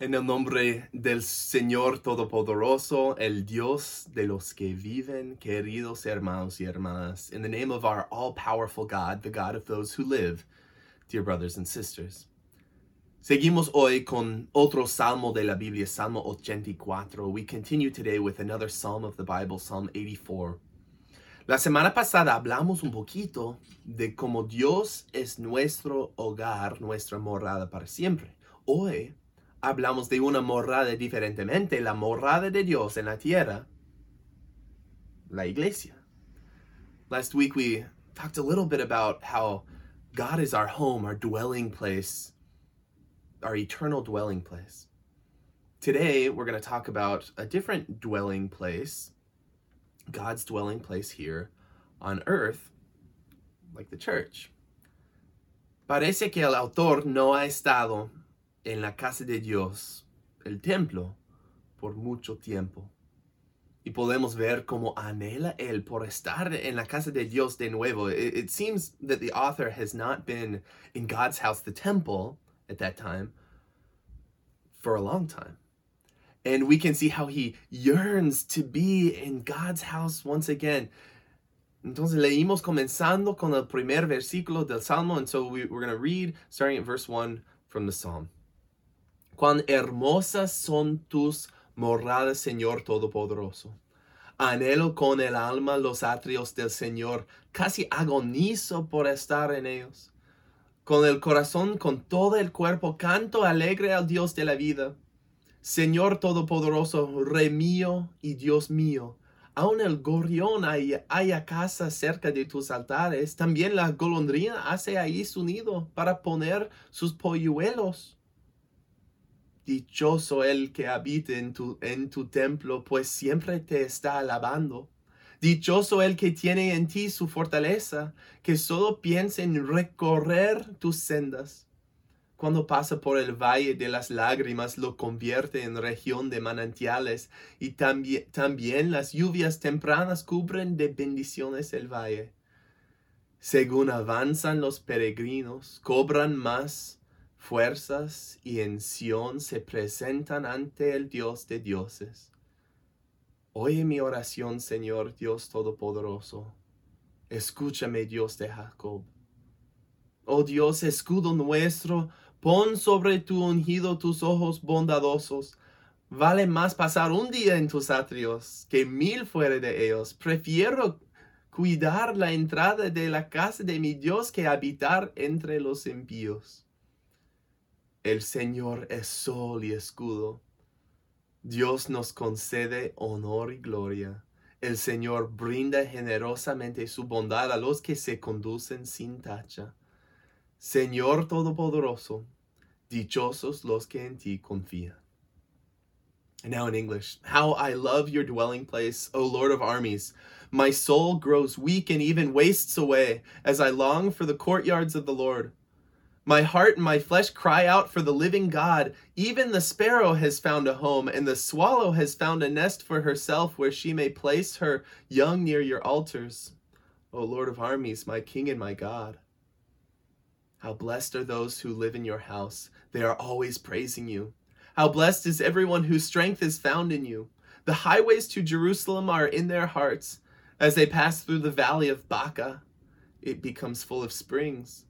En el nombre del Señor Todopoderoso, el Dios de los que viven, queridos hermanos y hermanas, in the name of our all powerful God, the God of those who live, dear brothers and sisters. Seguimos hoy con otro salmo de la Biblia, Salmo 84. We continue today with another psalm of the Bible, Psalm 84. La semana pasada hablamos un poquito de cómo Dios es nuestro hogar, nuestra morada para siempre. Hoy hablamos de una morada diferentemente, la morada de Dios en la tierra, la iglesia. Last week we talked a little bit about how God is our home, our dwelling place, our eternal dwelling place. Today we're going to talk about a different dwelling place, God's dwelling place here on earth, like the church. Parece que el autor no ha estado en la casa de Dios, el templo, por mucho tiempo. Y podemos ver cómo anhela él por estar en la casa de Dios de nuevo. It, it seems that the author has not been in God's house, the temple, at that time, for a long time. And we can see how he yearns to be in God's house once again. Entonces leímos comenzando con el primer versículo del Salmo, and so we, we're going to read starting at verse 1 from the Psalm. Cuán hermosas son tus moradas, Señor Todopoderoso. Anhelo con el alma los atrios del Señor, casi agonizo por estar en ellos. Con el corazón, con todo el cuerpo, canto alegre al Dios de la vida. Señor Todopoderoso, Rey mío y Dios mío, aun el gorrión haya casa cerca de tus altares, también la golondrina hace ahí su nido para poner sus polluelos. Dichoso el que habite en tu, en tu templo, pues siempre te está alabando. Dichoso el que tiene en ti su fortaleza, que solo piensa en recorrer tus sendas. Cuando pasa por el valle de las lágrimas, lo convierte en región de manantiales, y también, también las lluvias tempranas cubren de bendiciones el valle. Según avanzan los peregrinos, cobran más fuerzas y en Sión se presentan ante el Dios de dioses. Oye mi oración, Señor Dios Todopoderoso. Escúchame, Dios de Jacob. Oh Dios, escudo nuestro, pon sobre tu ungido tus ojos bondadosos. Vale más pasar un día en tus atrios que mil fuera de ellos. Prefiero cuidar la entrada de la casa de mi Dios que habitar entre los impíos. El Señor es sol y escudo. Dios nos concede honor y gloria. El Señor brinda generosamente su bondad a los que se conducen sin tacha. Señor Todopoderoso, dichosos los que en ti confían. And now in English, how I love your dwelling place, O Lord of armies. My soul grows weak and even wastes away as I long for the courtyards of the Lord. My heart and my flesh cry out for the living God. Even the sparrow has found a home, and the swallow has found a nest for herself where she may place her young near your altars. O Lord of armies, my King and my God. How blessed are those who live in your house. They are always praising you. How blessed is everyone whose strength is found in you. The highways to Jerusalem are in their hearts. As they pass through the valley of Baca, it becomes full of springs.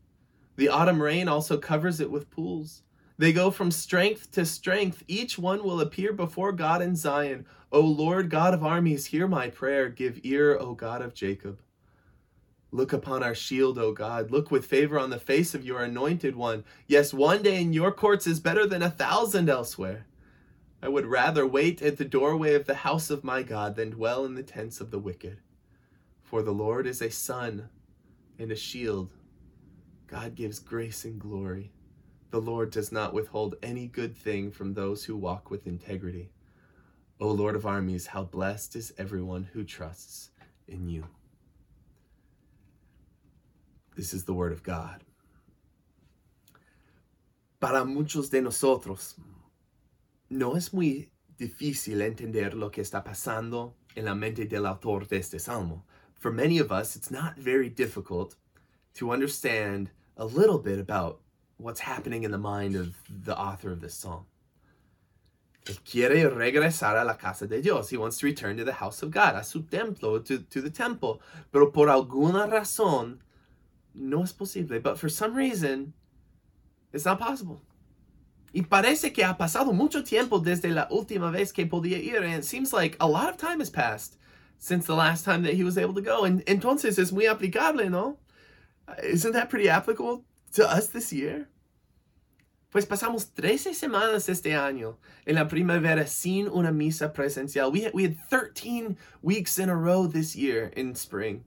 The autumn rain also covers it with pools. They go from strength to strength. Each one will appear before God in Zion. O Lord God of armies, hear my prayer. Give ear, O God of Jacob. Look upon our shield, O God. Look with favor on the face of your anointed one. Yes, one day in your courts is better than a thousand elsewhere. I would rather wait at the doorway of the house of my God than dwell in the tents of the wicked. For the Lord is a sun and a shield. God gives grace and glory. The Lord does not withhold any good thing from those who walk with integrity. O Lord of armies, how blessed is everyone who trusts in you. This is the word of God. Para muchos de nosotros, no es muy difícil entender lo que está pasando en la mente del autor de este salmo. For many of us, it's not very difficult to understand a little bit about what's happening in the mind of the author of this psalm. Quiere regresar a la casa de Dios. He wants to return to the house of God, a su templo, to, to the temple. Pero por alguna razón, no es posible. But for some reason, it's not possible. Y parece que ha pasado mucho tiempo desde la última vez que podía ir. And it seems like a lot of time has passed since the last time that he was able to go. And entonces es muy aplicable, ¿no? Isn't that pretty applicable to us this year? Pues pasamos 13 semanas este año en la primavera sin una misa presencial. We had, we had 13 weeks in a row this year in spring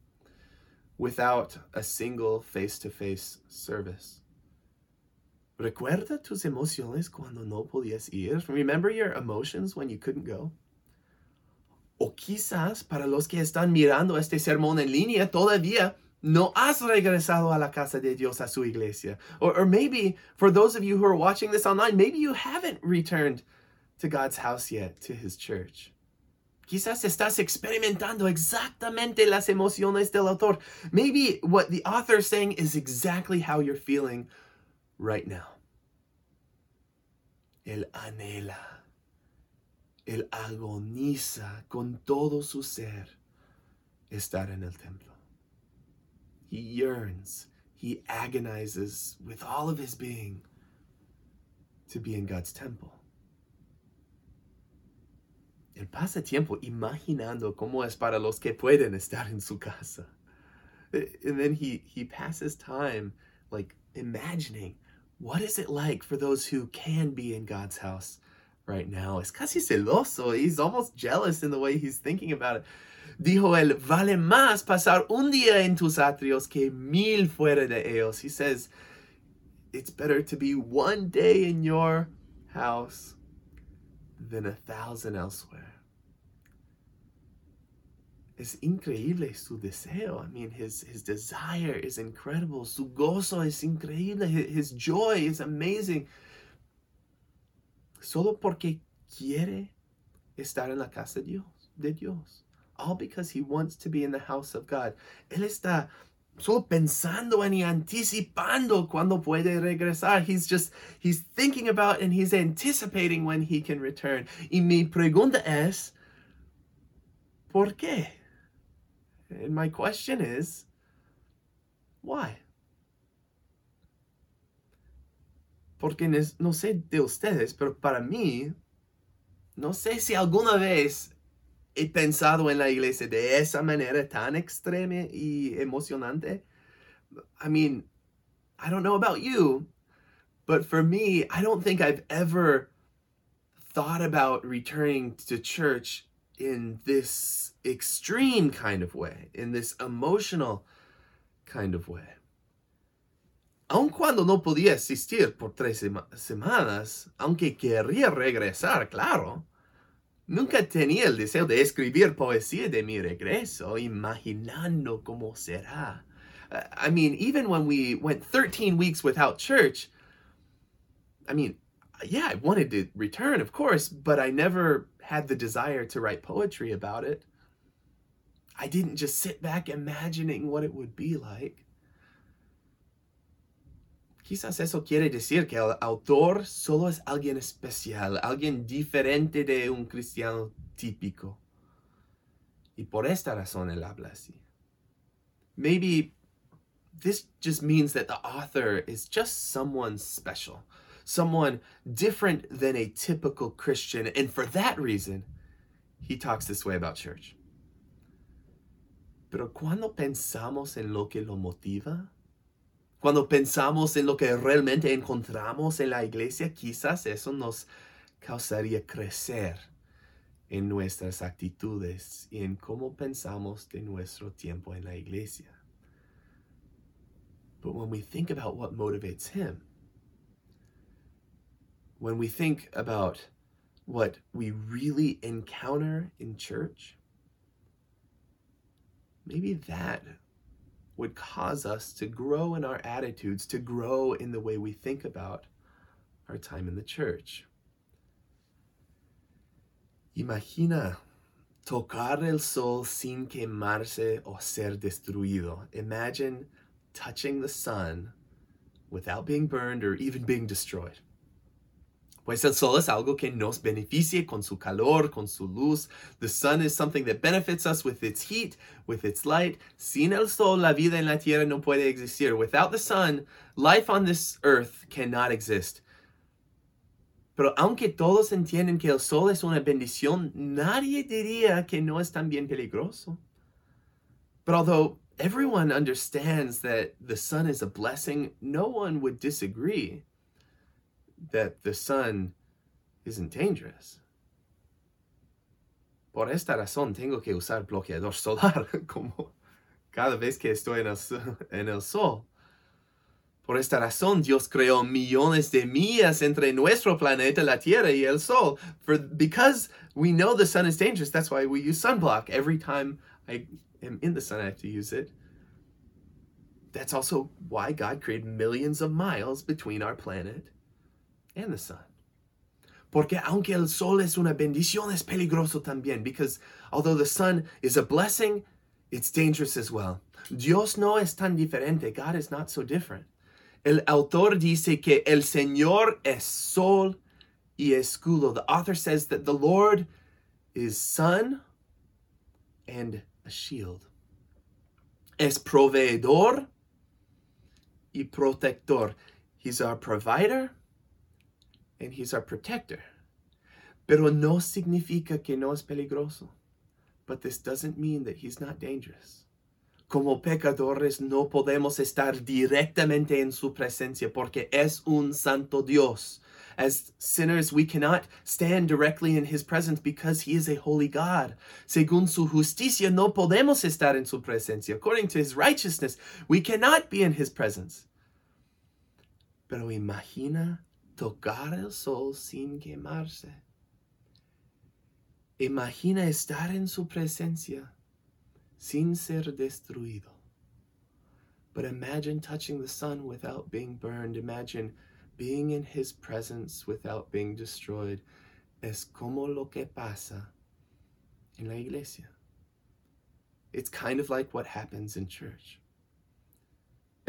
without a single face to face service. ¿Recuerda tus emociones cuando no podías ir? Remember your emotions when you couldn't go? O quizás para los que están mirando este sermón en línea todavía no has regresado a la casa de Dios, a su iglesia. Or, or maybe for those of you who are watching this online, maybe you haven't returned to God's house yet, to his church. Quizás estás experimentando exactamente las emociones del autor. Maybe what the author is saying is exactly how you're feeling right now. Él anhela, él agoniza con todo su ser estar en el templo. He yearns, he agonizes with all of his being to be in God's temple. Él pasa tiempo imaginando cómo es para los que pueden estar en su casa. And then he, he passes time like imagining what is it like for those who can be in God's house right now? Es casi celoso. He's almost jealous in the way he's thinking about it. Dijo él, vale más pasar un día en tus atrios que mil fuera de ellos. He says, it's better to be one day in your house than a thousand elsewhere. Es increíble su deseo. I mean, his, his desire is incredible. Su gozo es increíble. His, his joy is amazing. Solo porque quiere estar en la casa de Dios, de Dios. All because he wants to be in the house of God. Él está solo pensando en y anticipando cuando puede regresar. He's just, he's thinking about and he's anticipating when he can return. Y mi pregunta es, ¿por qué? And my question is, why? Porque no sé de ustedes, pero para mí, no sé si alguna vez he pensado en la iglesia de esa manera tan extrema y emocionante. I mean, I don't know about you, but for me, I don't think I've ever thought about returning to church in this extreme kind of way, in this emotional kind of way. Aun cuando no podía asistir por tres sema semanas, aunque quería regresar, claro, nunca tenía el deseo de escribir poesía de mi regreso, imaginando cómo será. I mean, even when we went 13 weeks without church, I mean, yeah, I wanted to return, of course, but I never had the desire to write poetry about it. I didn't just sit back imagining what it would be like. Quizás eso quiere decir que el autor solo es alguien especial, alguien diferente de un cristiano típico. Y por esta razón él habla así. Maybe this just means that the author is just someone special, someone different than a typical Christian. And for that reason, he talks this way about church. Pero cuando pensamos en lo que lo motiva, cuando pensamos en lo que realmente encontramos en la iglesia, quizás eso nos causaría crecer en nuestras actitudes y en cómo pensamos de nuestro tiempo en la iglesia. But when we think about what motivates him, when we think about what we really encounter in church, maybe that would cause us to grow in our attitudes, to grow in the way we think about our time in the church. Imagina tocar el sol sin quemarse o ser destruido. Imagine touching the sun without being burned or even being destroyed. Pues el sol es algo que nos beneficia con su calor, con su luz. The sun is something that benefits us with its heat, with its light. Sin el sol, la vida en la tierra no puede existir. Without the sun, life on this earth cannot exist. Pero aunque todos entienden que el sol es una bendición, nadie diría que no es también peligroso. But although everyone understands that the sun is a blessing, no one would disagree that the sun isn't dangerous. Por esta razón tengo que usar bloqueador solar como cada vez que estoy en el, en el sol. Por esta razón Dios creó millones de millas entre nuestro planeta, la Tierra y el Sol. For because we know the sun is dangerous, that's why we use sunblock. Every time I am in the sun, I have to use it. That's also why God created millions of miles between our planet and the sun. Porque aunque el sol es una bendición, es peligroso también. Because although the sun is a blessing, it's dangerous as well. Dios no es tan diferente. God is not so different. El autor dice que el Señor es sol y escudo. The author says that the Lord is sun and a shield. Es proveedor y protector. He's our provider and He's our protector. Pero no significa que no es peligroso. But this doesn't mean that He's not dangerous. Como pecadores no podemos estar directamente en su presencia porque es un santo Dios. As sinners, we cannot stand directly in his presence because he is a holy God. Según su justicia, no podemos estar en su presencia. According to his righteousness, we cannot be in his presence. Pero imagina tocar el sol sin quemarse. Imagina estar en su presencia sin ser destruido. But imagine touching the sun without being burned. Imagine being in his presence without being destroyed. Es como lo que pasa en la iglesia. It's kind of like what happens in church.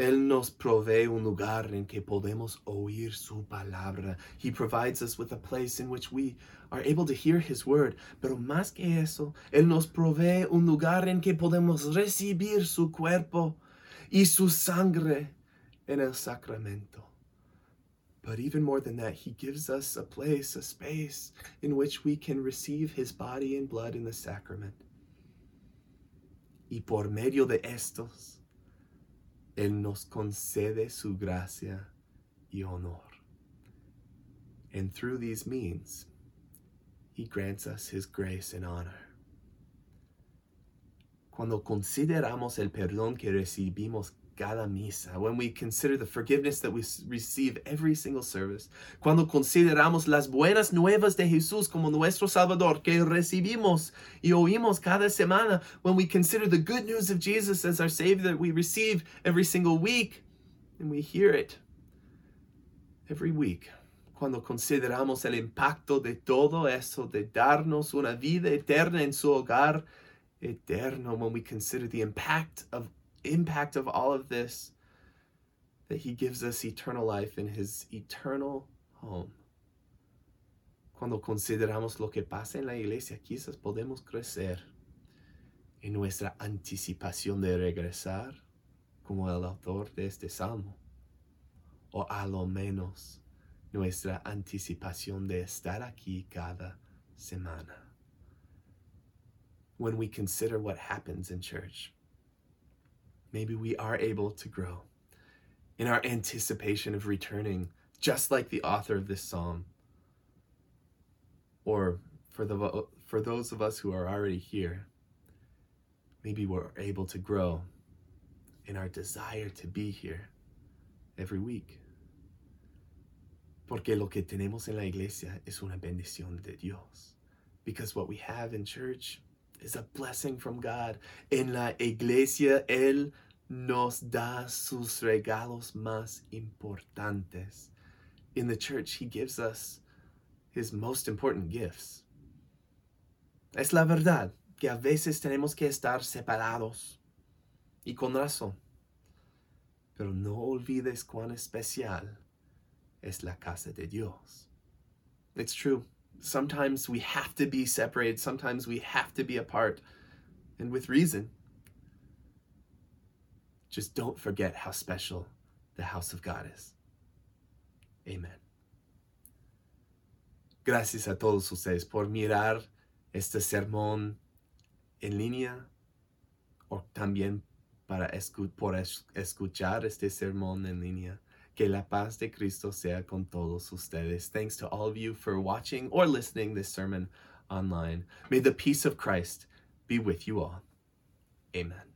Él nos provee un lugar en que podemos oír su palabra. He provides us with a place in which we are able to hear his word. Pero más que eso, Él nos provee un lugar en que podemos recibir su cuerpo y su sangre en el sacramento. But even more than that, He gives us a place, a space in which we can receive His body and blood in the sacrament. Y por medio de estos, Él nos concede su gracia y honor. And through these means, He grants us His grace and honor. Cuando consideramos el perdón que recibimos cada misa, when we consider the forgiveness that we receive every single service, cuando consideramos las buenas nuevas de Jesús como nuestro Salvador que recibimos y oímos cada semana, when we consider the good news of Jesus as our Savior that we receive every single week, and we hear it every week, cuando consideramos el impacto de todo eso, de darnos una vida eterna en su hogar eterno, when we consider the impact of impact of all of this, that He gives us eternal life in His eternal home. Cuando consideramos lo que pasa en la iglesia, quizás podemos crecer en nuestra anticipación de regresar, como el autor de este salmo, o a lo menos nuestra anticipación de estar aquí cada semana. When we consider what happens in church, maybe we are able to grow in our anticipation of returning, just like the author of this psalm. Or for, the, for those of us who are already here, maybe we're able to grow in our desire to be here every week. Porque lo que tenemos en la iglesia es una bendición de Dios. Because what we have in church is a blessing from God. En la iglesia, Él nos da sus regalos más importantes. In the church, He gives us His most important gifts. Es la verdad que a veces tenemos que estar separados y con razón. Pero no olvides cuán especial es la casa de Dios. It's true. Sometimes we have to be separated, sometimes we have to be apart, and with reason. Just don't forget how special the house of God is. Amen. Gracias a todos ustedes por mirar este sermón en línea o también para escu por escuchar este sermón en línea. Que la paz de Cristo sea con todos ustedes. Thanks to all of you for watching or listening this sermon online. May the peace of Christ be with you all. Amen.